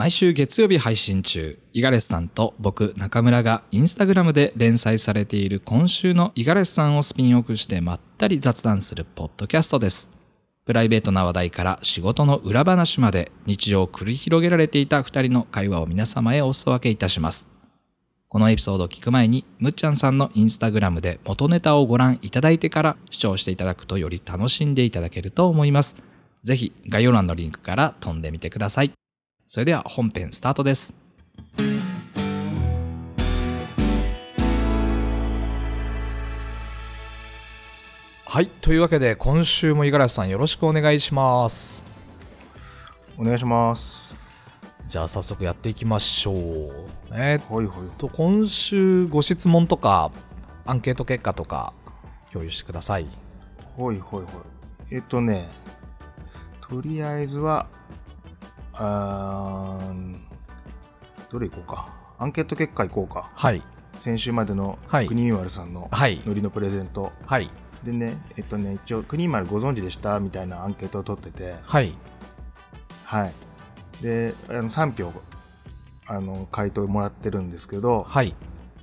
毎週月曜日配信中、五十嵐さんと僕、中村がインスタグラムで連載されている今週の五十嵐さんをスピンオフしてまったり雑談するポッドキャストです。プライベートな話題から仕事の裏話まで日常を繰り広げられていた二人の会話を皆様へお裾分けいたします。このエピソードを聞く前に、むっちゃんさんのインスタグラムで元ネタをご覧いただいてから視聴していただくとより楽しんでいただけると思います。ぜひ概要欄のリンクから飛んでみてください。それでは本編スタートです。はい、というわけで今週も五十嵐さんよろしくお願いします。お願いします。じゃあ早速やっていきましょう。えーっほいほい。と、今週ご質問とかアンケート結果とか共有してください。ほいほいほい。えっとね、とりあえずは、あーどれいこうか。アンケート結果いこうか。はい、先週までのはい国見丸さんのはい、ノリのプレゼント。はい、でね、えっとね、一応、国見丸ご存知でしたみたいなアンケートを取ってて、はい、はい。で、あの3票、あの、回答もらってるんですけど、はい、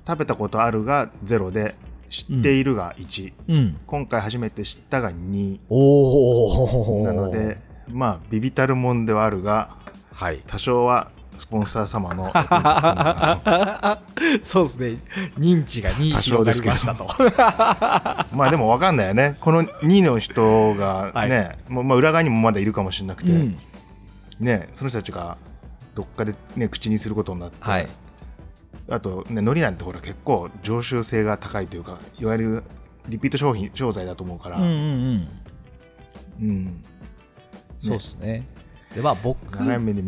食べたことあるが0で、知っているが1。うん。今回初めて知ったが2。おお。なので、まあ、ビビたるもんではあるが、はい。多少はスポンサー様の そうですね。認知が2多少ですけどましたと。と まあでも分かんないよね。この2の人がはいね、もうまあ裏側にもまだいるかもしれなくて、うんね、その人たちがどっかで、ね、口にすることになって、はい。あと、ね、海苔なんてほら結構常習性が高いというか、いわゆるリピート商品、商材だと思うから、うんうんうん。うんそうですね。でまあ僕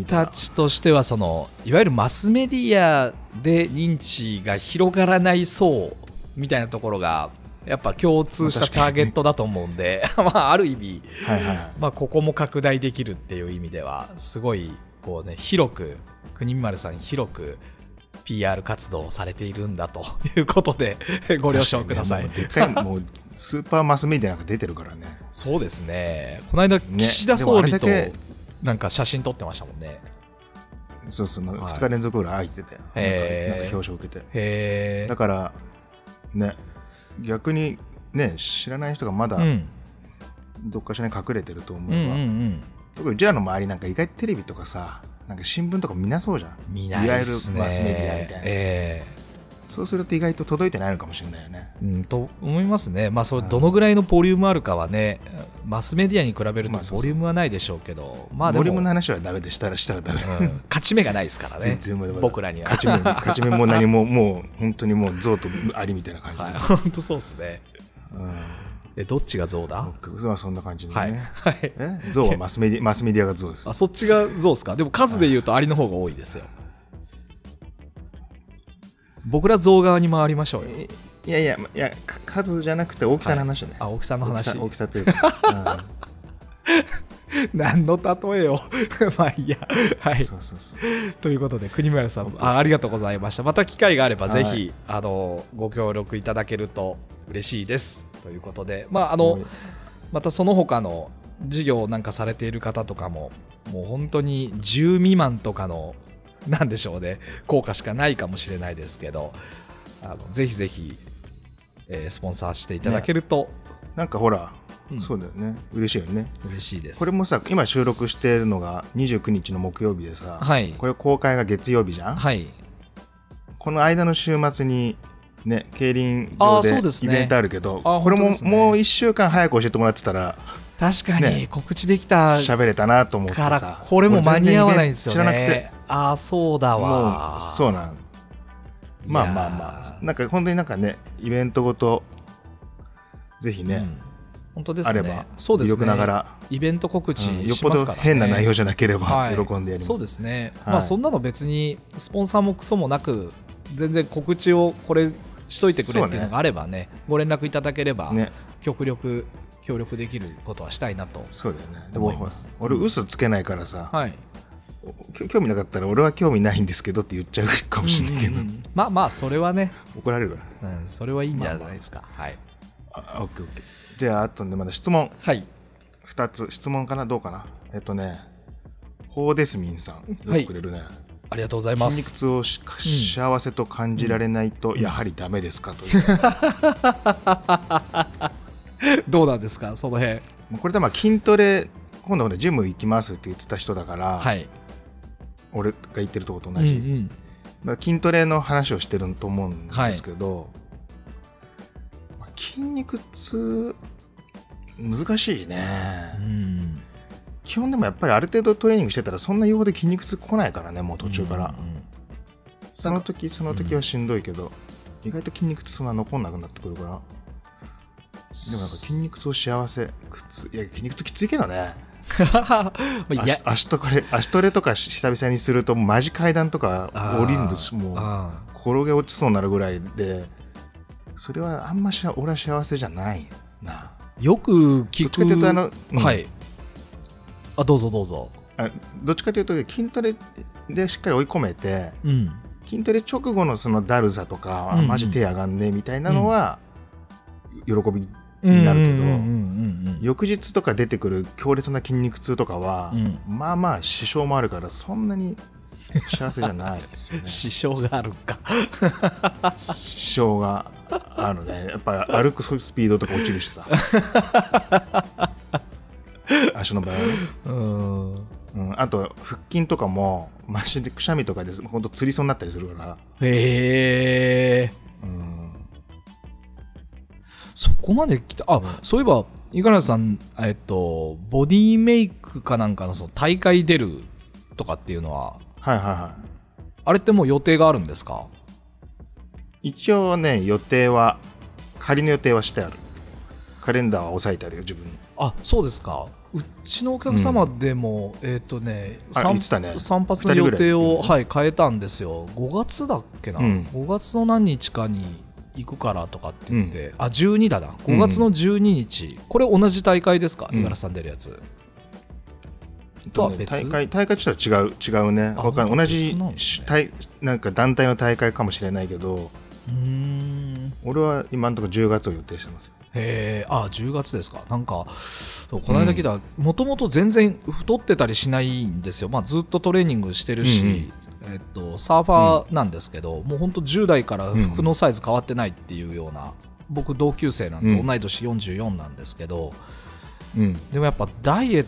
たちとしてはそのいわゆるマスメディアで認知が広がらない層みたいなところがやっぱ共通したターゲットだと思うんで、まあある意味はいはい。まあここも拡大できるっていう意味ではすごいこうね広く国丸さん広く PR 活動をされているんだということで ご了承ください。ねでかい、もうスーパーマスメディアなんか出てるからね。そうですね。この間岸田総理となんか写真撮ってましたもんね。そうそう、はい2日連続ぐらい空いてて、なんかなんか表彰を受けて。だから、ね、逆にね、知らない人がまだうんどっかしらに隠れてると思うんうんうん。特にうちらの周りなんか意外とテレビとかさ、なんか新聞とか見なそうじゃん。見ないですね。いわゆるマスメディアみたいなえそうすると意外と届いてないのかもしれないよね。えうん、と思いますね。まあ、それうんどのぐらいのボリュームあるかはね、マスメディアに比べるとボリュームはないでしょうけど、まあボリュームの話はダメでしたらしたらダメ。うん勝ち目がないですからね僕らには。勝ち目勝ち目も何ももう本当にもう象とアリみたいな感じで、はい、本当そうですね。うんえ、どっちが象だ？僕はそんな感じでね、はい。はい。え？象はマスメディマスメディアが象ですあ、そっちが象ですか？でも数で言うとアリの方が多いですよ。僕ら象側に回りましょうよ。えいやいやいやか数じゃなくて大きさの話ね、あ、大きさの話。大きさ。大きさというか、何の例えを？まあいいや。はい。うん、。そうそうそう。ということで国村さんあありがとうございました。また機会があればぜひ、はいあのご協力いただけると嬉しいです。ということでまああのまたその他の事業なんかされている方とかももう本当に10未満とかのなんでしょうね。効果しかないかもしれないですけど。あのぜひぜひ、えースポンサーしていただけると、なんかほら、うん。そうだよね。嬉しいよね。嬉しいです。これもさ今収録してるのが29日の木曜日でさ、はい。これ公開が月曜日じゃん、はい。この間の週末にね競輪あ場でイベントあるけどあこれも、ね。もう1週間早く教えてもらってたら確かにね告知できた喋れたなと思ってからさこれも間に合わないんですよね。知らなくてああ、そうだもわ。うそうなん。まあまあまあ。なんか本当になんかねイベントごとぜひね、うん。本当ですね。あればそうですね。よくながら、イベント告知しうんよっぽど変な内容じゃなければはい。喜んでやります、そうですね。はい。まあそんなの別にスポンサーもクソもなく全然告知をこれしといてくれっていうのがあればねご連絡いただければ、ね。極力協力できることはしたいなと。そうだよね。でもほら思います。俺嘘つけないからさ、はい。き興味なかったら俺は興味ないんですけどって言っちゃうかもしれないけど、うんうんうん。まあまあそれはね、怒られるからうん、それはいいんじゃないですか。はい。あオッケーオッケー。じゃああとねまだ質問。はい。2つ。質問かなどうかな。えっとねホーデスミンさんはい。よくくれるね、ありがとうございま筋肉す痛をし幸せと感じられないとやはりダメですか？という、どうなんですか？その辺。これでまあ筋トレ今度ねジム行きますって言ってた人だから、はい俺が言ってるとこと同じ、うんうん。まあ筋トレの話をしてると思うんですけど、まあ筋肉痛難しいね、うん。基本でもやっぱりある程度トレーニングしてたらそんな用語で筋肉痛来ないからねもう途中から、うんうんその時その時はしんどいけど、意外と筋肉痛は残んなくなってくるから。でもなんか筋肉痛幸せ苦痛いや筋肉痛きついけどねま あいや足足トレ足トレとか久々にするとマジ階段とか降りるんです。もうあ転げ落ちそうになるぐらいで。それはあんまし俺は幸せじゃないな。ーよくどっ聞くちかというとあの、うん。はい。あどうぞどうぞ。あどっちかというと筋トレでしっかり追い込めてうん。筋トレ直後のそのだるさとか、あうんうん。マジ手上がんねえみたいなのは、喜びになるけど、うんうんうん翌日とか出てくる強烈な筋肉痛とかは、うん。まあまあ支障もあるからそんなに幸せじゃないですよね。支障があるか。支障があるね。やっぱ歩くスピードとか落ちるしさ。足の場合はね、うん。うん、あと腹筋とかもマジでくしゃみとかでほんとつりそうになったりするから、へえ。うん、そこまで来た。あ、そういえば五十嵐さんえっとボディメイクかなんかのその大会出るとかっていうのははいはいはい。あれってもう予定があるんですか？一応ね予定は仮の予定はしてある。カレンダーは押さえてあるよ自分に。あそうですか。うちのお客様でも、えっ、とねあ散言ってたね。散髪の予定を、二人ぐらはい、変えたんですよ。5月だっけな、うん。5月の何日かに行くからとかって言って、あ12だな。5月の12日、これ同じ大会ですか？うん。五十嵐さん出るやつ、とは別？大会大会としては違う違うね。あわかん同じ別なんか団体の大会かもしれないけど。うーん。俺は今のところ10月を予定してますよ。へえあ10月ですか。なんかそうこの間聞いたもともと全然太ってたりしないんですよ、まあ、ずっとトレーニングしてるし、えっと、サーファーなんですけど、もう本当10代から服のサイズ変わってないっていうような、僕同級生なんで、うん。同い年44なんですけどうん。でもやっぱダイエッ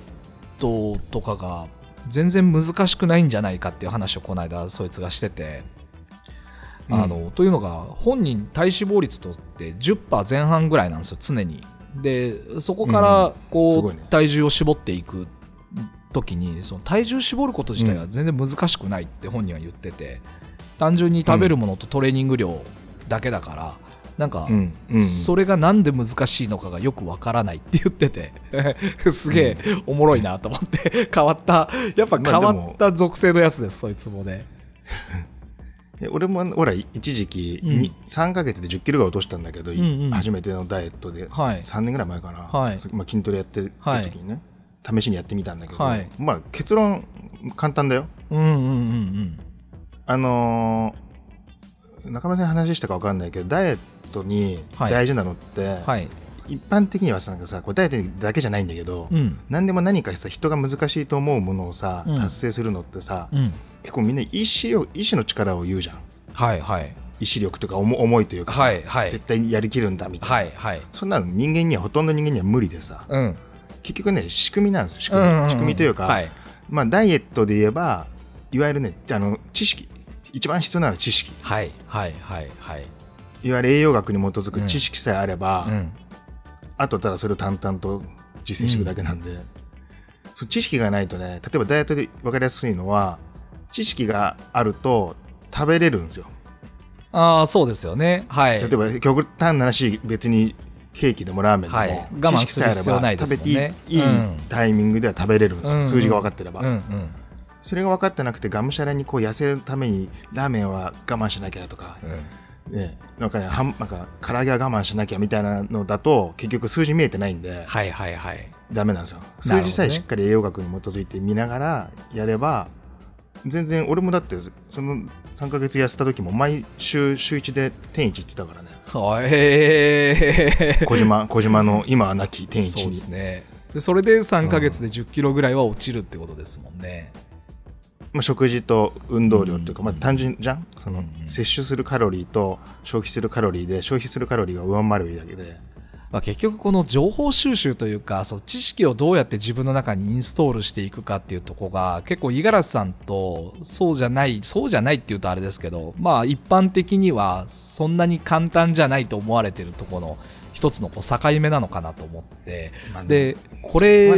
トとかが全然難しくないんじゃないかっていう話をこの間そいつがしてて。あのというのが本人体脂肪率とって10%前半ぐらいなんですよ常に。でそこからこう、体重を絞っていく時にその体重絞ること自体は全然難しくないって本人は言ってて単純に食べるものとトレーニング量だけだから、なんか、それがなんで難しいのかがよくわからないって言ってて すげえおもろいなと思って 変わったやっぱ変わった属性のやつです、そいつもね。え俺もほら一時期うん。に、3か月で1 0キロが落としたんだけど、んうん初めてのダイエットで、はい。3年ぐらい前かな、はい。まあ、筋トレやってる時にね、試しにやってみたんだけど、はい。まあ結論簡単だよ。うんうんうんうん。あのー中村さんに話したか分かんないけどダイエットにはい。大事なのって、はい。一般的にはさなんかさこれダイエットだけじゃないんだけど、うん。何でも何かさ人が難しいと思うものをさ、うん。達成するのってさ、うん。結構みんな意志力意志の力を言うじゃん。はいはい。意志力とか思思いというかさ、はいはい。絶対にやりきるんだみたいな、はいはい。そんなの人間にはほとんど人間には無理でさ。うん結局ね仕組みなんですよ仕組み,、うんうんうん。仕組みというか、はい。まあ、ダイエットで言えばいわゆるねあの知識。一番必要なのは知識。はいはいはいはい。いわゆる栄養学に基づく知識さえあれば、うん。あとただそれを淡々と実践していくだけなんで、そう知識がないとね例えばダイエットで分かりやすいのは知識があると食べれるんですよ。ああそうですよね。はい。例えば極端な話別にケーキでもラーメンでも、はい。我慢知識さえあれする必要ないばですもんね。食べていい,、タイミングでは食べれるんですよ、数字が分かってれば、それが分かってなくてがむしゃらにこう痩せるためにラーメンは我慢しなきゃとか、うん。ね、なんかねはんなんか唐揚げは我慢しなきゃみたいなのだと結局数字見えてないんではいはいはい。ダメなんですよ。数ね。字さえしっかり栄養学に基づいて見ながらやれば全然俺もだってその3ヶ月痩せた時も毎週週1で天一行ってたからねへえ小島小島の今は亡き天一そうにですね。でそれで3か月で1 0キロぐらいは落ちるってことですもんね、まあ、食事と運動量っていうか、うん。まあ、単純じゃん？その、うん。摂取するカロリーと消費するカロリーで消費するカロリーが上回るだけでまあ、結局この情報収集というかその知識をどうやって自分の中にインストールしていくかっていうとこが結構五十嵐さんとそうじゃないそうじゃないっていうとあれですけどまあ一般的にはそんなに簡単じゃないと思われてるところの一つのこう境目なのかなと思って。でこれ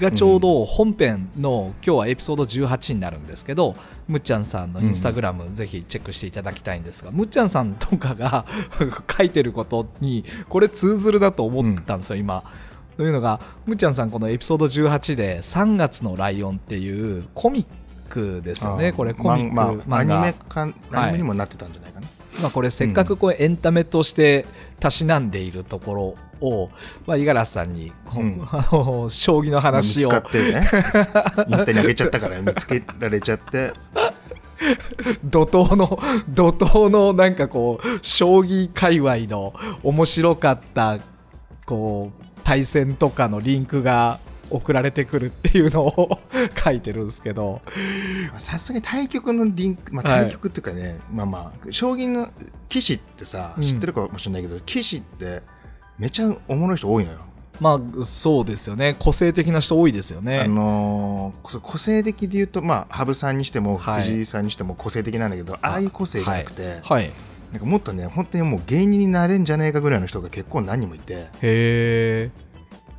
がちょうど本編の今日はエピソード18になるんですけどむっちゃんさんのインスタグラムぜひチェックしていただきたいんですが、むっちゃんさんとかが書いてることにこれ通ずるなと思ったんですよ、今。というのがむっちゃんさんこのエピソード18で「3月のライオン」っていうコミックですよね。これコミック、まあまあ、アニメかアニメにもなってたんじゃないかな、まあ、これせっかくこうエンタメとしてたしなんでいるところを、まあ、五十嵐さんにこう、うん。あの将棋の見話を。つかってね。インスタに上げちゃったから見つけられちゃって。怒涛の怒涛のなんかこう将棋界隈の面白かったこう対戦とかのリンクが送られてくるっていうのを書いてるんですけど。さすがに対局のリンク、まあ、はい。対局っていうかね、まあまあ将棋の棋士ってさうん。知ってるかもしれないけど、棋士ってめちゃおもろい人多いのよ、まあそうですよね。個性的な人多いですよね、あのー個性的で言うとまあ羽生さんにしてもはい。藤井さんにしても個性的なんだけど、ああいう個性じゃなくて、はい。なんかもっとね本当にもう芸人になれんじゃねえかぐらいの人が結構何人もいて。へえ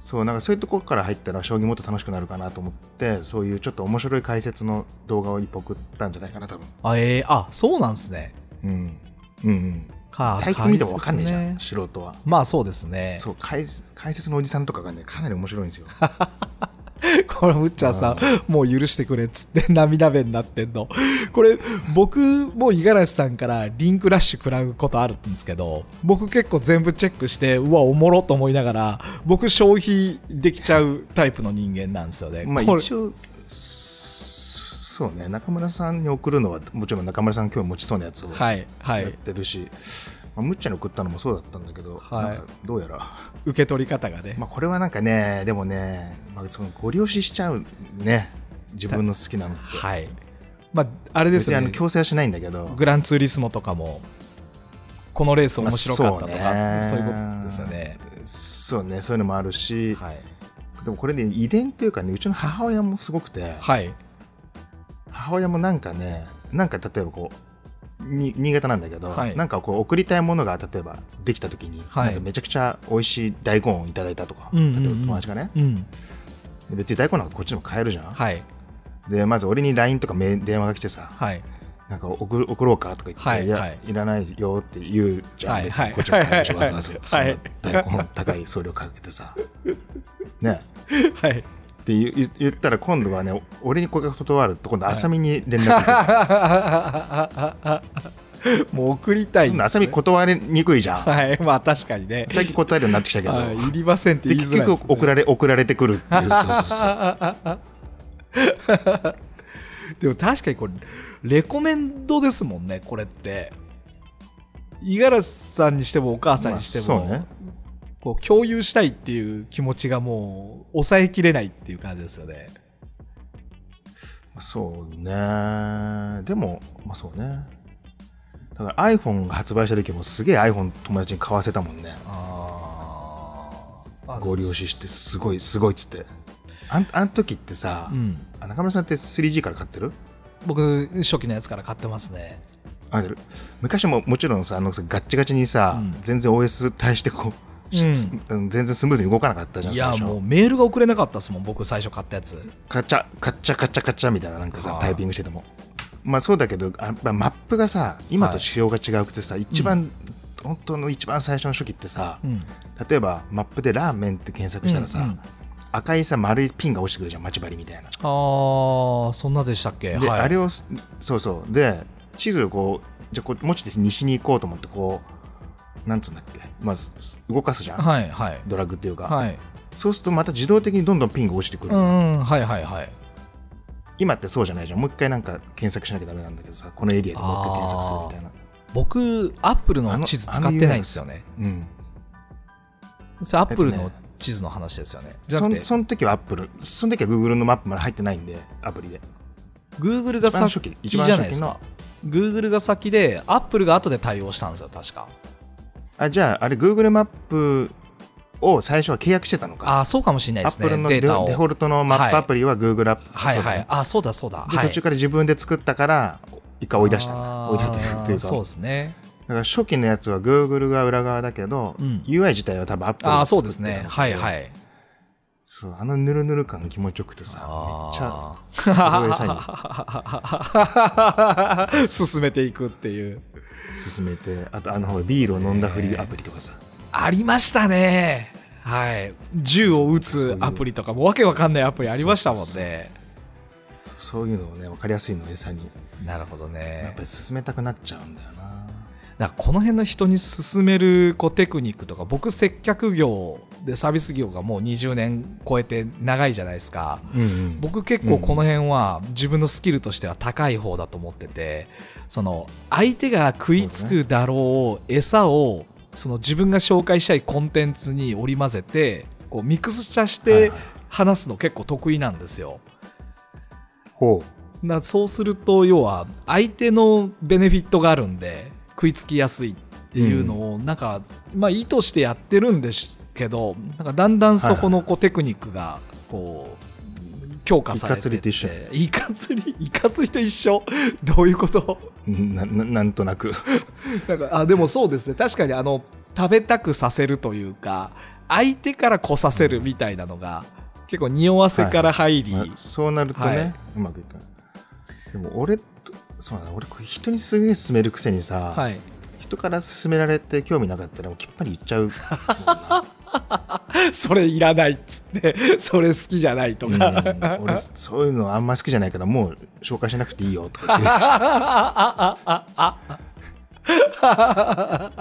そうなんかそういうところから入ったら将棋もっと楽しくなるかなと思ってそういうちょっと面白い解説の動画を一歩送ったんじゃないかな多分。あえー、あそうなんですね。うん。うんうん。か対局見ても分かんないじゃん、ね。素人は。まあそうですね。そう解解説のおじさんとかがねかなり面白いんですよ これむっちゃんさもう許してくれっつって涙目になってんの。これ僕も五十嵐さんからリンクラッシュ食らうことあるんですけど僕結構全部チェックしてうわおもろと思いながら僕消費できちゃうタイプの人間なんですよね。まあ一応そそうね。中村さんに送るのはもちろん中村さん今日持ちそうなやつをはいはやっいてるし、まあ、むっちゃんに送ったのもそうだったんだけど、はい。どうやら、受け取り方がね、まあ、これはなんかねでもね、まあ、そのご利用ししちゃうね自分の好きなのって、はい。まああれです別にあのね強制はしないんだけど。グランツーリスモとかもこのレース面白かったとか、まあそううねうことですよね。そうねそういうのもあるし、はい。でもこれね遺伝というかねうちの母親もすごくて。はい。母親もなんかねなんか例えばこうに新潟なんだけど、はい。なんかこう送りたいものが例えばできた時に、はい。なんかめちゃくちゃ美味しい大根をいただいたとか、うんうんうん。例えば友達がね。うん。別に大根なんかこっちでも買えるじゃん、はい。でまず俺に LINE とかメ電話が来てさはい。なんか送る送ろうかとか言って、いや、はい。はいいらないよって言うじゃん、はい別にはい。こっちも買えるしはい。わざわざそんはない大根高い送料かけてさ。ね。はいって言ったら今度はね俺にこれが断ると今度浅見に連絡。来て、もう送りたいんです、今度浅見ね、断りにくいじゃん。はいまあ確かにね。最近答えるようになってきたけど、はいいりませんってで言いづらいね、結局送られ送られてくるっていう。でも確かにこれレコメンドですもんねこれって。五十嵐さんにしてもお母さんにしても、まあそうねこう共有したいっていう気持ちがもう抑えきれないっていう感じですよね。そうね。でもまあそうね。だから iPhone が発売した時もすげえ iPhone 友達に買わせたもんね。ああご利用ししてすごいすごいっつって。あんあん時ってさ、うん。あ中村さんって 3G から買ってる？僕初期のやつから買ってますね。あ昔ももちろんさあのさガッチガチにさ、うん。全然 OS 対してこう、しうん。全然スムーズに動かなかったじゃんいやもうメールが送れなかったですもん僕最初買ったやつ。カチャカチャカチャカチャみたいななんかさタイピングしてても。まあそうだけどあやっぱマップがさ今と仕様が違うくてさ、一番、本当の一番最初の初期ってさ、うん。例えばマップでラーメンって検索したらさ、うんうん。赤いさ丸いピンが落ちてくるじゃん待ち針みたいな。あーそんなでしたっけ？で、はい、あれをすそうそう。で地図をこうじゃあこうもうちょっと西に行こうと思ってこうなんつうんだっけ？まずす動かすじゃん、はいはい。ドラッグっていうか、はい。そうするとまた自動的にどんどんピンが落ちてくる、うんうん。はいはいはい。今ってそうじゃないじゃん。もう一回なんか検索しなきゃダメなんだけどさこのエリアでもう一回検索するみたいな。僕アップルの地図使ってないんですよね。うん。それアップルの地図の話ですよね。じゃなくてそんその時はアップルその時は Google のマップまで入ってないんでアプリで。Google が一番初先期じゃないですか。Google が先で Apple が後で対応したんですよ確かあじゃああれ Google マップを最初は契約してたのか。ああそうかもしれないですね。Apple のデデフォルトのマップアプリは Google アップ、はいそうだね。はいあそうだそうだ。で、はい。途中から自分で作ったから一回追い出したんあだー追い出したっていうか。そうですね。だから初期のやつは Google が裏側だけど、うん。UI 自体は多分 Apple がああそう作ってたのですねはいはい。そうあのヌルヌル感が気持ちよくてさめっちゃあそれを餌に。ー 進めていくっていう進めてあとあのビールを飲んだふりアプリとかさ、ありましたね。はい。銃を撃つアプリとかもわけわかんないアプリありましたもんね。そういうのをね分かりやすいのを餌に。なるほどやっねぱり進めたくなっちゃうんだよな。だからこの辺の人に勧めるこうテクニックとか僕接客業でサービス業がもう20年超えて長いじゃないですか。うんうん。僕結構この辺は自分のスキルとしては高い方だと思っててその相手が食いつくだろう餌をその自分が紹介したいコンテンツに織り交ぜてこうミックス化して話すの結構得意なんですよ。ほなそうすると要は相手のベネフィットがあるんで食いつきやすいっていうのをなんか、まあ意図してやってるんですけどなんかだんだんそこのこうテクニックがこう強化されてってイカ釣りと一緒。イカ釣りと一緒？どういうこと？うなななんとなく。なんかあでもそうですね。確かにあの食べたくさせるというか相手から来させるみたいなのが、結構匂わせから入り、まあそうなるとね、はい。うまくいかないでも俺とそうだな。俺人にすげえ勧めるくせにさ、はい、人から勧められて興味なかったらもうきっぱり言っちゃう それいらないっつってそれ好きじゃないとか、うん俺そういうのあんま好きじゃないからもう紹介しなくていいよとか言って。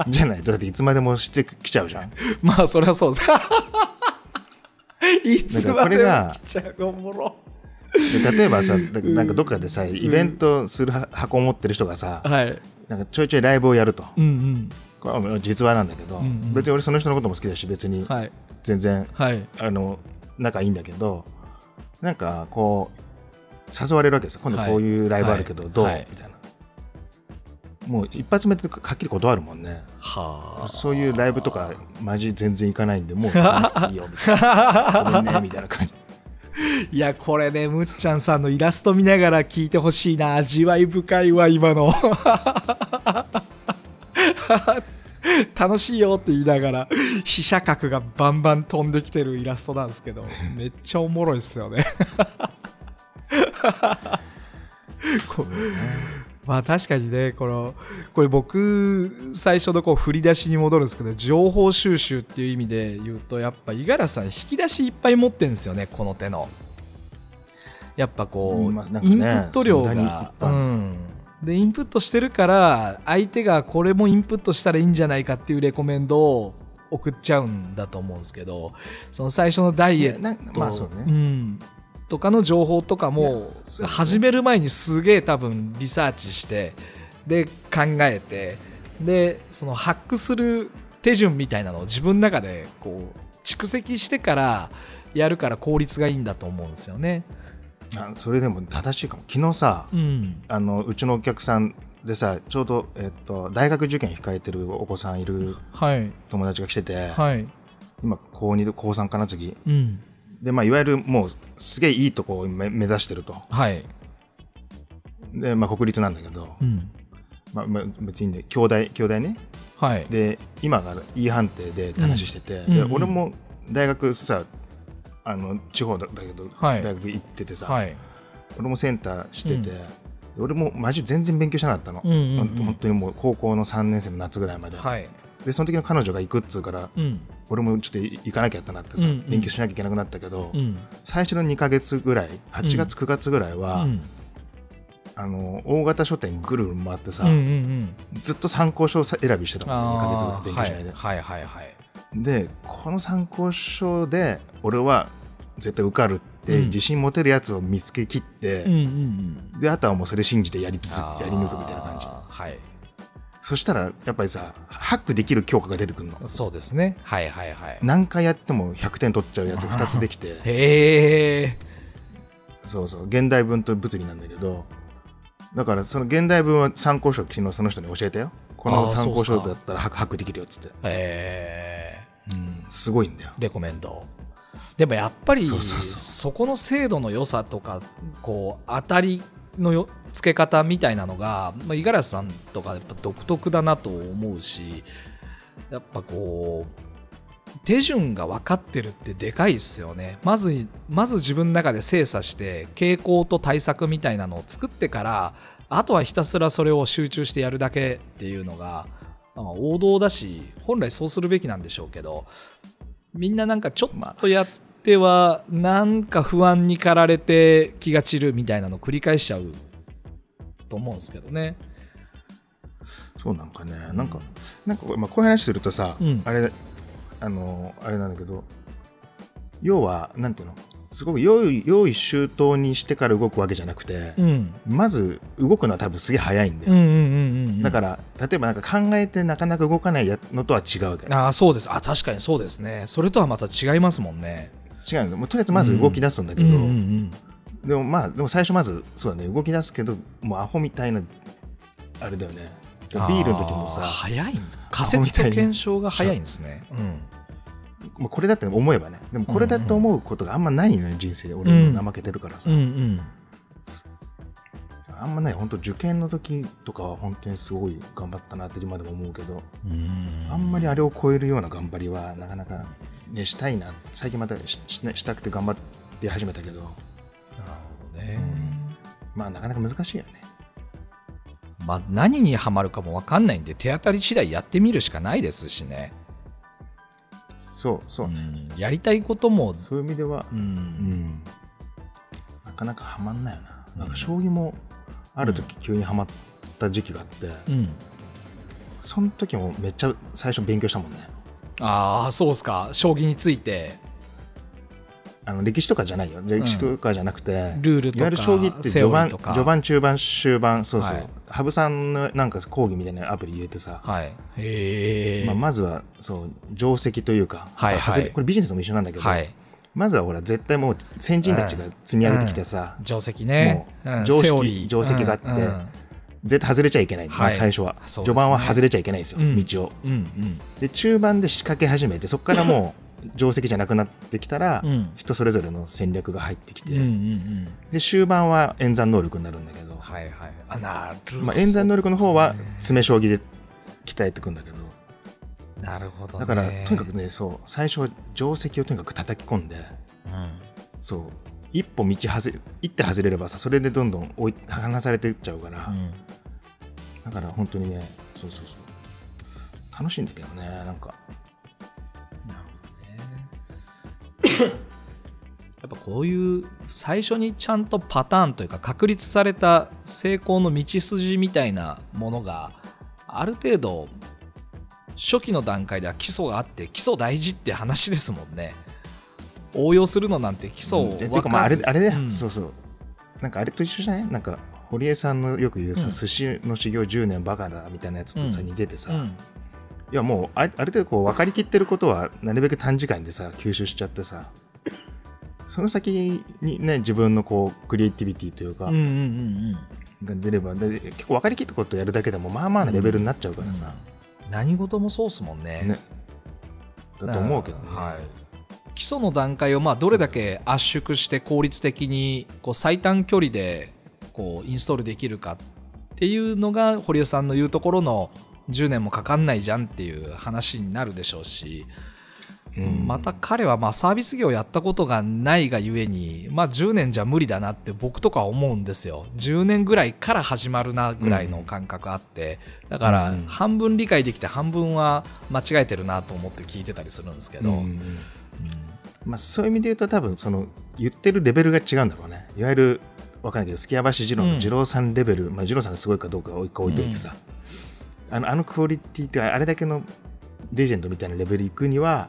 じゃない？だっていつまでもしてきちゃうじゃん。まあそれはそう。で すいつまでもこれが来ちゃう。おもろ。で例えばさだなんかどっかでさイベントするは箱を持ってる人がさ、はい。なんかちょいちょいライブをやると。うんうん実話なんだけど、うんうん。別に俺その人のことも好きだし別にはい。全然はい。あの仲いいんだけどなんかこう誘われるわけですよ。今度こういうライブあるけどどう、はい。みたいな。もう一発目ではっきり断るもんね。はあ。そういうライブとかマジ全然行かないんで もういいよみたいな。ごめんねみたいな感じ。いやこれねむっちゃんさんのイラスト見ながら聞いてほしいな。味わい深いわ今の 楽しいよって言いながら飛車角がバンバン飛んできてるイラストなんですけどめっちゃおもろいっすよね。こまあ確かにねこのこれ僕最初のこう振り出しに戻るんですけど情報収集っていう意味で言うとやっぱ五十嵐さん引き出しいっぱい持ってるんですよねこの手の。やっぱこう、インプット量が、うん、でインプットしてるから相手がこれもインプットしたらいいんじゃないかっていうレコメンドを送っちゃうんだと思うんですけどその最初のダイエットまあそうね。ん、とかの情報とかいも始める前にすげえ多分リサーチしてで考えてでそのハックする手順みたいなのを自分の中でこう蓄積してからやるから効率がいいんだと思うんですよね。あそれでも正しいかも。昨日さうん、あのうちのお客さんでさちょうど、えっと、大学受験控えてるお子さんいるはい。友達が来てて、はい、今高2で高3かな次。うん、で、まあ、いわゆるもうすげえいいとこを目目指してると。はい、で、まあ、国立なんだけど、うん、まあまあ、別にね兄弟兄弟ね。はい、で今が E 判定で話してて、うん。で俺も大学さあの地方だだけど、はい。大学行っててさ、はい、俺もセンターしてて、うん。で俺もマジ全然勉強しなかったの、うんうんうん。本当にもう高校の3年生の夏ぐらいまで、はい、でその時の彼女が行くっつうからうん、俺もちょっと行かなきゃってなってさ、うんうん。勉強しなきゃいけなくなったけど、うん、最初の2か月ぐらい8月、9月ぐらいは、うん、あの大型書店ぐるぐる回ってさ、うん、うん、ずっと参考書選びしてたもん2か月ぐらい勉強しないで、はい、はい、はい、でこの参考書で俺は絶対受かるってうん。自信持てるやつを見つけ切って、うん、うん、うん。であとはもうそれ信じてやりつつやり抜くみたいな感じ。はい。そしたらやっぱりさハックできる教科が出てくるの。そうですね。はいはいはい。何回やっても100点取っちゃうやつが2つできて。へえそうそう。現代文と物理なんだけどだからその現代文は参考書昨日その人に教えたよ。この参考書だったら把握できるよっつって、えうん、すごいんだよ。ーレコメンドでもやっぱりそこの精度の良さとかこう当たりのよ付け方みたいなのがまあ五十嵐さんとかやっぱ独特だなと思うしやっぱこう手順が分かってるってでかいですよね。まずまず自分の中で精査して傾向と対策みたいなのを作ってからあとはひたすらそれを集中してやるだけっていうのが、まあ王道だし本来そうするべきなんでしょうけどみんななんかちょっとやってはなんか不安に駆られて気が散るみたいなのを繰り返しちゃうと思うんですけどね。そうなんかね。なんかなんかまあ、こういう話するとさ、うん。あれあのあれなんだけど要はなんていうの？すごく用意用意周到にしてから動くわけじゃなくて、うん。まず動くのは多分すげえ早いんだよ、うんうんうんうんだから例えばなんか考えてなかなか動かないやのとは違うああそうです。あ確かにそうですね。それとはまた違いますもんね違うの。もうとりあえずまず動き出すんだけど、うんうんうん。でもまあでも最初まずそうだね。動き出すけどもうアホみたいなあれだよね。ビールの時もさ早い仮説と検証が早いんですね。もうこれだって思えばね。でもこれだと思うことがあんまないのよ人生で。俺うんも怠けてるからさ、うんうん。あんまない。本当受験の時とかは本当にすごい頑張ったなって今でも思うけど、うん。あんまりあれを超えるような頑張りはなかなか、ね、したいな。最近またしししたくて頑張り始めたけど、なるほどね、まあなかなか難しいよね。まあ、何にはまるかも分かんないんで手当たり次第やってみるしかないですしね。そうそう。ね、うん。やりたいことも、そういう意味ではう、うん。ん、なかなかハマんないよな。なんか将棋もある時急にハマった時期があって、うん。その時もめっちゃ最初勉強したもんねああそうですか。将棋について。あの歴史とかじゃないよ。歴史とかじゃなくて、ルールとかいわゆる将棋ってセ序盤序盤中盤終盤そうそう、はい。羽生さんのなんか講義みたいなアプリ入れてさ、はい。へえ、まあ、まずはそう定石というか、はいはい。これビジネスも一緒なんだけど、はい。まずはほら絶対もう先人たちが積み上げてきてさ、定石ね。うんもう常識セオリー。定石があってうん絶対外れちゃいけない、まはい。あ、最初は、ね。序盤は外れちゃいけないんですよ、うん。道を。うんで中盤で仕掛け始めてそこからもう 定石じゃなくなってきたら、うん。うん人それぞれの戦略が入ってきて、うんうんうん。で終盤は演算能力になるんだけど、はいはい。あなるほど、まあ、演算能力の方は詰将棋で鍛えていくんだけど。なるほど、ね、だからとにかくねそう最初は定石をとにかく叩き込んでうん。そう一歩道外れ一手外れればさそれでどんどん追い離されていっちゃうから、うん。だから本当にねそうそうそう。楽しいんだけどねなんか。なるほどね。やっぱこういう最初にちゃんとパターンというか確立された成功の道筋みたいなものがある程度初期の段階では基礎があって基礎大事って話ですもんね応用するのなんて基礎をうん。分かまああれあれね、うん。そうそう。なんかあれと一緒じゃない？なんか堀江さんのよく言うさ、うん。寿司の修行10年バカだみたいなやつとさ、うん。似ててさ、うんいやもうあある程度こう分かりきってることはなるべく短時間でさ吸収しちゃってさ。その先にね自分のこうクリエイティビティというか、うんうんうんうん。が出ればで結構分かりきったことやるだけでもまあまあなレベルになっちゃうからさ、何事もそうっすもんね。ね。だと思うけどね、はい基礎の段階をまあどれだけ圧縮して効率的にこう最短距離でこうインストールできるかっていうのが堀江さんの言うところの10年もかかんないじゃんっていう話になるでしょうし、うん。また彼はまあサービス業やったことがないがゆえに、まあ、10年じゃ無理だなって僕とかは思うんですよ。10年ぐらいから始まるなぐらいの感覚あって。だからうん半分理解できて半分は間違えてるなと思って聞いてたりするんですけど、うん。うんまあ、そういう意味で言うと多分その言ってるレベルが違うんだろうね。いわゆるわかんないけど数寄屋橋二郎うん。の二郎さんレベル、まあ、二郎さんがすごいかどうかは一回置いといてさ、あのあのクオリティってあれだけのレジェンドみたいなレベル行くには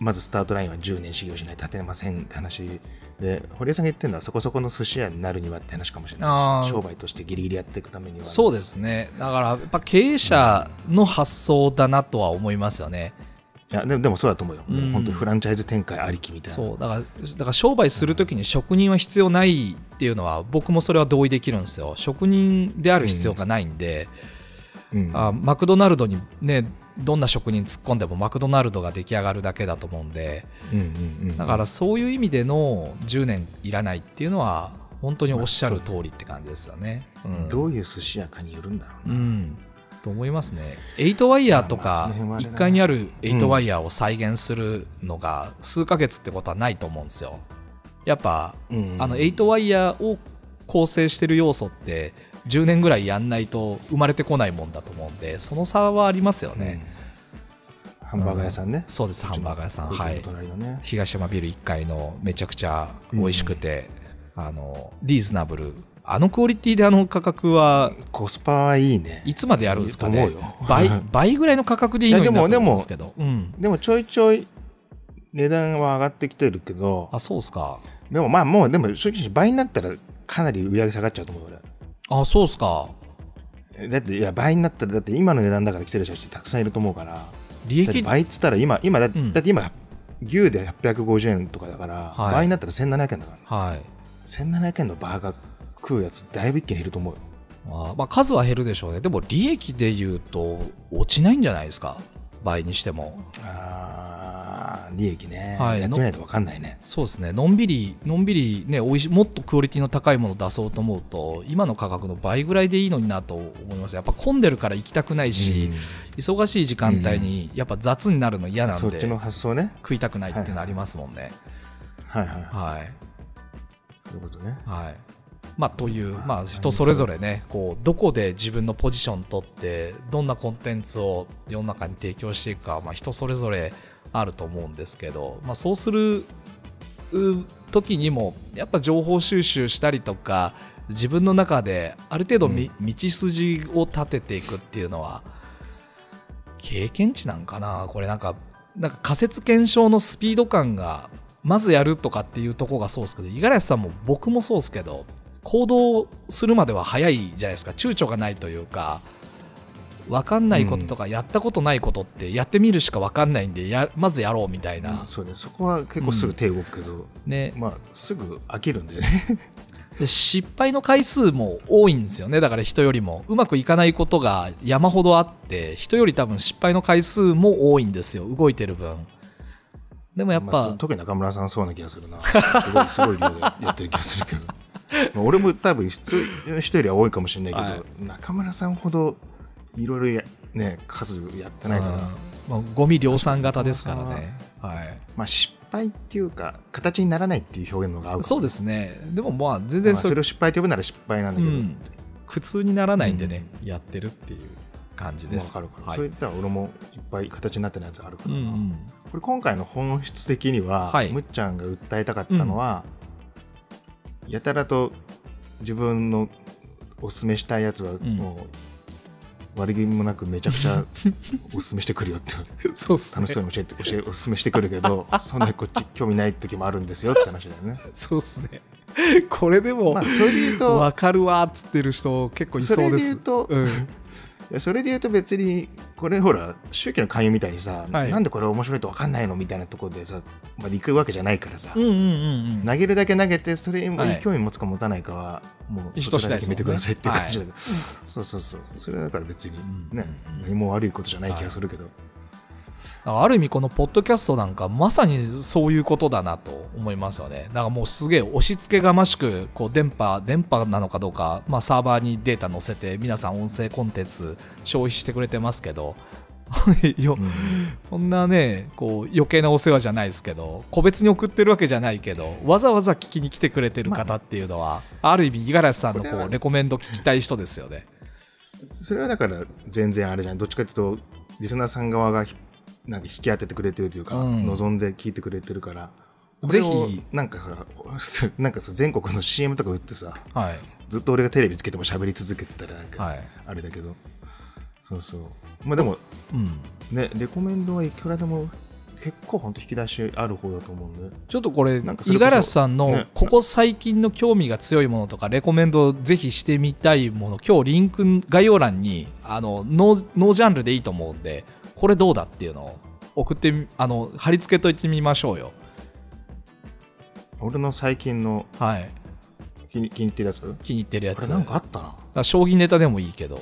まずスタートラインは10年修行しないと立てませんって話で堀江さんが言ってるのはそこそこの寿司屋になるにはって話かもしれないし商売としてギリギリやっていくためには。そうですね。だからやっぱ経営者の発想だなとは思いますよねいやでもでもそうだと思うよ、もううん。本当にフランチャイズ展開ありきみたいな。そうだからだから商売するときに職人は必要ないっていうのは僕もそれは同意できるんですよ。職人である必要がないんで、うん。あマクドナルドにねどんな職人突っ込んでもマクドナルドが出来上がるだけだと思うんで。うんうんうんだからそういう意味での10年いらないっていうのは本当におっしゃる通りって感じですよね。うん。どういう寿司屋かによるんだろううな、んと思いますね。8ワイヤーとかその辺はあれだな1階にある8ワイヤーを再現するのが数ヶ月ってことはないと思うんですよ。やっぱうん。あの8ワイヤーを構成してる要素って10年ぐらいやんないと生まれてこないもんだと思うんでその差はありますよね。うん。ハンバーガー屋さんね、そうですハンバーガー屋さん。はい。東山ビル1階のめちゃくちゃ美味しくて、あのリーズナブルあのクオリティであの価格はコスパはいいね。いつまでやるんですかね？倍 倍ぐらいの価格でいいのになと思うんですけど。うん、でもちょいちょい値段は上がってきてるけどあそうっすか。でもまあもうでも正直倍になったらかなり売り上げ下がっちゃうと思うよあそうっすか。俺だっていや倍になったらだって今の値段だから来てる人たちたくさんいると思うから。利益倍っつったら今今だ,、うん。だって今牛で850円とかだから、はい。倍になったら1700円だから、はい。1700円のバーガー食うやつだいぶ一気に減ると思うよ。あまあ数は減るでしょうね。でも利益で言うと落ちないんじゃないですか？倍にしても。あー利益ね、はい。やってみないと分かんないね。そうですね。のんびりのんびりねおいしもっとクオリティの高いものを出そうと思うと今の価格の倍ぐらいでいいのになと思います。やっぱ混んでるから行きたくないし、忙しい時間帯にやっぱ雑になるの嫌なんで、うんそっちの発想ね。食いたくないっていうのありますもんね。はいはい。はい。そういうことね。はいまあというまあまあ人それぞれねこうどこで自分のポジション取ってどんなコンテンツを世の中に提供していくかまあ人それぞれあると思うんですけどまあそうするう時にもやっぱ情報収集したりとか自分の中である程度み、道筋を立てていくっていうのは経験値なんかな？これなんかなんか仮説検証のスピード感がまずやるとかっていうところがそうですけど五十嵐さんも僕もそうですけど行動するまでは早いじゃないですか。躊躇がないというか分かんないこととかやったことないことってやってみるしか分かんないんでやまずやろうみたいな、そうね。そこは結構すぐ手動くけど、ね、まあすぐ飽きるんだよね。で失敗の回数も多いんですよね。だから人よりも。うまくいかないことが山ほどあって人より多分失敗の回数も多いんですよ。動いてる分。でもやっまあぱそう特に中村さんそうな気がするな。すごいすごい量でやってる気がするけど。まあ俺も多分普通の人よりは多いかもしれないけど、はい。中村さんほどいろいろやね数やってないから、うん。まあゴミ量産型ですからね。はい。まあ失敗っていうか形にならないっていう表現の方が合うそうですね。でもまあ全然それまあそれを失敗と呼ぶなら失敗なんだけど、うん、苦痛にならないんでね、やってるっていう感じです。わかるから、はい。それでは俺もいっぱい形になってないやつあるから。な、うんうん。これ今回の本質的には、はい。むっちゃんが訴えたかったのは、やたらと自分のおすすめしたいやつはんもう悪気もなくめちゃくちゃ おすすめしてくるよってそうっすね楽しそうに教えて教えおすすめしてくるけど そんなにこっち興味ない時もあるんですよって話だよね。そうっすね。これでも、まあそれで言うとわかるわっつってる人結構いそれそうで。です言うと、うん、それで言うと別にこれほら宗教の勧誘みたいにさ、はい。なんでこれ面白いと分かんないのみたいなところでさまで行くわけじゃないからさ、うんうんうんうん。投げるだけ投げてそれはい。に興味持つか持たないかはもうそちらで決めてくださいっていう感じだけど、そうそうそうそれはだから別にんね、うん。何も悪いことじゃない気がするけど、ある意味このポッドキャストなんかまさにそういうことだなと思いますよね。だからもうすげえ押し付けがましくこう電波電波なのかどうか、まあ、サーバーにデータ載せて皆さん音声コンテンツ消費してくれてますけど ようんこんなねこう余計なお世話じゃないですけど個別に送ってるわけじゃないけどわざわざ聞きに来てくれてる方っていうのは、あ、る意味五十嵐さんのこうレコメンド聞きたい人ですよね。それはだから全然あれじゃんどっちかっていうとリスナーさん側がひなんか引き当ててくれてるというか、うん。望んで聞いてくれてるから。ぜひ。なんかさ なんかさ全国の CM とか打ってさはい。ずっと俺がテレビつけても喋り続けてたらなんか、はい。あれだけど。そうそう。まあでもうん、ねレコメンドはいくらでも結構本当引き出しある方だと思うんで。ちょっとこれ五十嵐さんのね。ここ最近の興味が強いものとかレコメンドぜひしてみたいもの今日リンク概要欄にあのノージャンルでいいと思うんでこれどうだっていうのを送ってみあの貼り付けといてみましょうよ。俺の最近のはい。気に気に入ってるやつ？気に入ってるやつ。あれなんかあったな。将棋ネタでもいいけど。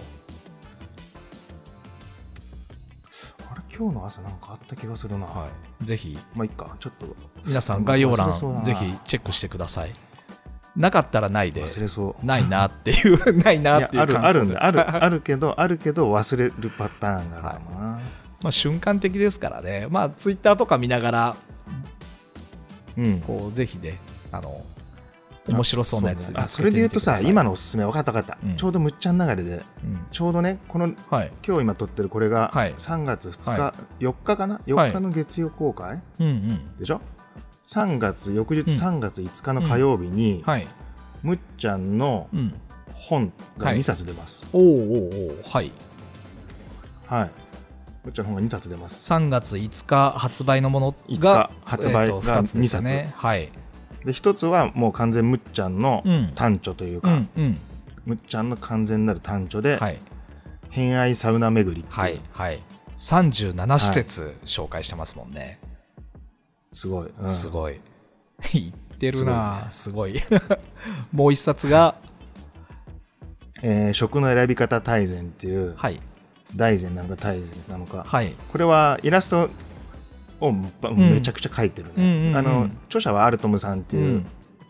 あれ今日の朝なんかあった気がするな、はい。ぜひ。まあいいか。ちょっと。皆さん概要欄ぜひチェックしてください。なかったらないで。忘れそう。ないなっていう ないないっていうやある感想あるんだ。あるあるけどあるけど忘れるパターンがあるかもな、まあ、瞬間的ですからね。まあツイッターとか見ながらうん。こうぜひねあの面白そうなやつあそれで言うとさ今のおすすめ分かった分かった、うん。ちょうどむっちゃん流れでうん。ちょうどねこのはい。今日今撮ってるこれがはい。3月2日、は4日かな？4日の月曜公開、うんうん。でしょ？3月翌日うん。3月5日の火曜日に、はい。むっちゃんのうん。本がはい。2冊出ます。おおおうおうはい。はい、むっちの本が2冊出ます。3月5日発売のもの5が日発売が2つですね。はい。で1つはもう完全むっちゃんのうん。短著といううか、んうん。むっちゃんの完全なる短著で、はい。偏愛サウナ巡りっていう、はいはい。37施設紹介してますもんね、すごい、うん。すごい。言ってるな。すごい。もう一冊がえー食の選び方大全っていう、はい大全なのか大全なのか、はい。これはイラストをばめちゃくちゃ描いてるね、あの著者はアルトムさんっていう、うん。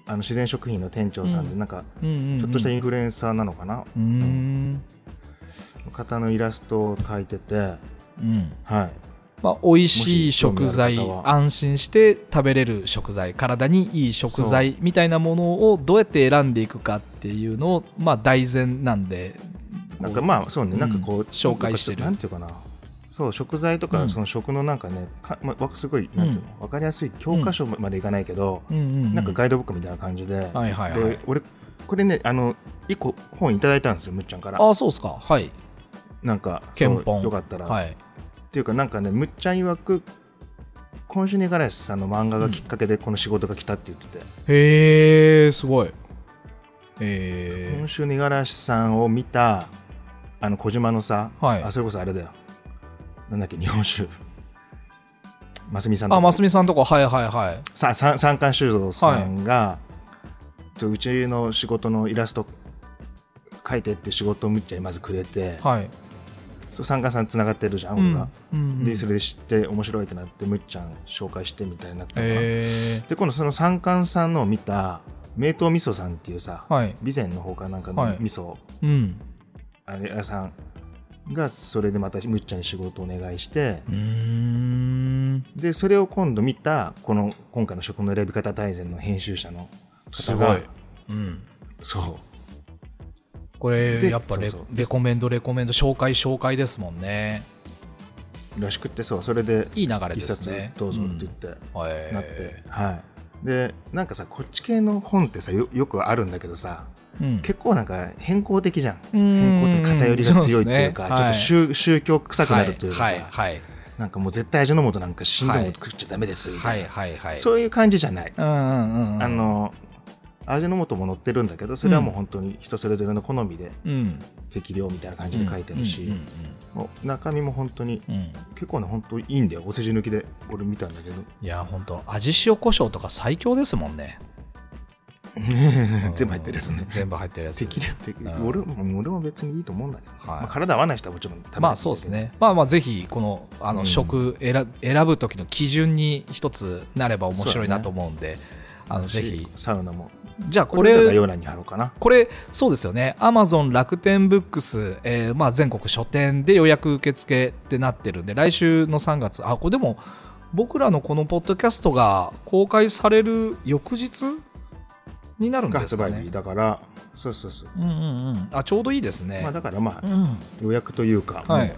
あの自然食品の店長さんで、うん。なんかちょっとしたインフルエンサーなのかな、うーん。方のイラストを描いてて、うん。はい、まあ、美味しい食も材安心して食べれる食材体にいい食材みたいなものをどうやって選んでいくかっていうのを、まあ、大前なんでなんかまあそうね、うん。なんかこう紹介してる。なんていうかな。そう食材とうん。かその食のなんかね、かまあ、すごいなんていうの、わかりやすい教科書までいかないけど、なんかガイドブックみたいな感じで、はいはいはい。で俺これねあの一個本いただいたんですよむっちゃんから。あそうですか？はい。なんか憲法よかったら、はい。っていうかなんかねむっちゃん曰く今週にガラスさんの漫画がきっかけでこの仕事が来たって言ってて、へえすごい。え今週にガラスさんを見たあの小島のさ、はい。あそれこそあれだよ。なんだっけ日本酒。ますみさんとか。ますみさんとこ。はいはいはい。ささ三冠修造さんが、ちょうちの仕事のイラスト描いてっていう仕事をむっちゃんにまずくれて、はい。そう三冠さんつながってるじゃん、うん俺が。うんうん。でそれで知って面白いってなってむっちゃん紹介してみたいになったで今度その三冠さんのを見た名東味噌さんっていうさ、ーはい。備前の方かなんかはい。の味噌、うんあれ屋さんがそれでまたむっちゃんに仕事をお願いしてでそれを今度見たこの今回の食の選び方大全の編集者のすごい。方が、うん、そう。これでやっぱレレコメンドレコメンド紹介紹介ですもんね。らしくってそう。それでいい流れで一冊どうぞって言ってうん。なって、はい。でなんかさこっち系の本ってさよよくあるんだけどさうん。結構なんか偏向的じゃん。うん。偏向的偏りが強いっていうかね。ちょっと宗,、宗教臭くなるというかさ、はいはいなんかもう絶対味の素なんか死んでも食っちゃダメですみたはいいな、はいはいそういう感じじゃない、うんうんうんうん。あの味の素も載ってるんだけどそれはもう本当に人それぞれの好みでうん。適量みたいな感じで書いてるし、中身も本当に結構ね本当いいんだよ。お世辞抜きで俺見たんだけど。いや本当味塩コショウとか最強ですもんね 全部入ってるやつね。全部入ってるやつ。適量適量うん。俺も俺も別にいいと思うんだけど、はい。まあ、体合わない人はもちろん食べまあそうですね。まあまあぜひこのあのうん。食選選ぶ時の基準に一つなれば面白いなと思うんで、あのぜひ。サウナも。じゃあここれこれそうですよね。アマゾン楽天ブックス、えーまあ、全国書店で予約受付ってなってるんで来週の3月。あこれでも僕らのこのポッドキャストが公開される翌日になるんがですかね。発売日だから。そうそうそう、うんうんうん。あちょうどいいですね、まあだからまあうん。予約というか、はい。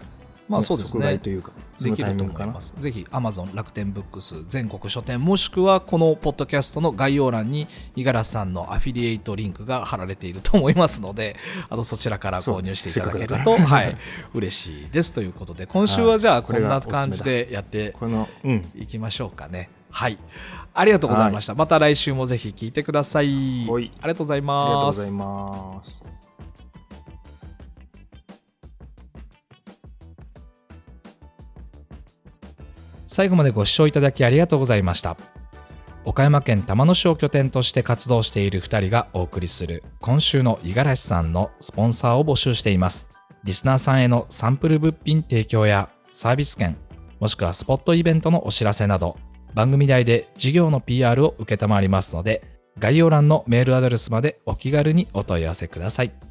まあそうです即買いねというかできると思います。ぜひ Amazon 楽天ブックス全国書店もしくはこのポッドキャストの概要欄に五十嵐さんのアフィリエイトリンクが貼られていると思いますので あのそちらから購入していただけると、はい、嬉しいですということで今週はじゃあこんな感じでやっていきましょうかね。はいありがとうございました。また来週もぜひ聞いてください。はいありがとうございありがとうますござい。ます最後までご視聴いただきありがとうございました。岡山県玉野市を拠点として活動している2人がお送りする今週の五十嵐さんのスポンサーを募集しています。リスナーさんへのサンプル物品提供やサービス券、もしくはスポットイベントのお知らせなど、番組内で事業の PR を承りますので、概要欄のメールアドレスまでお気軽にお問い合わせください。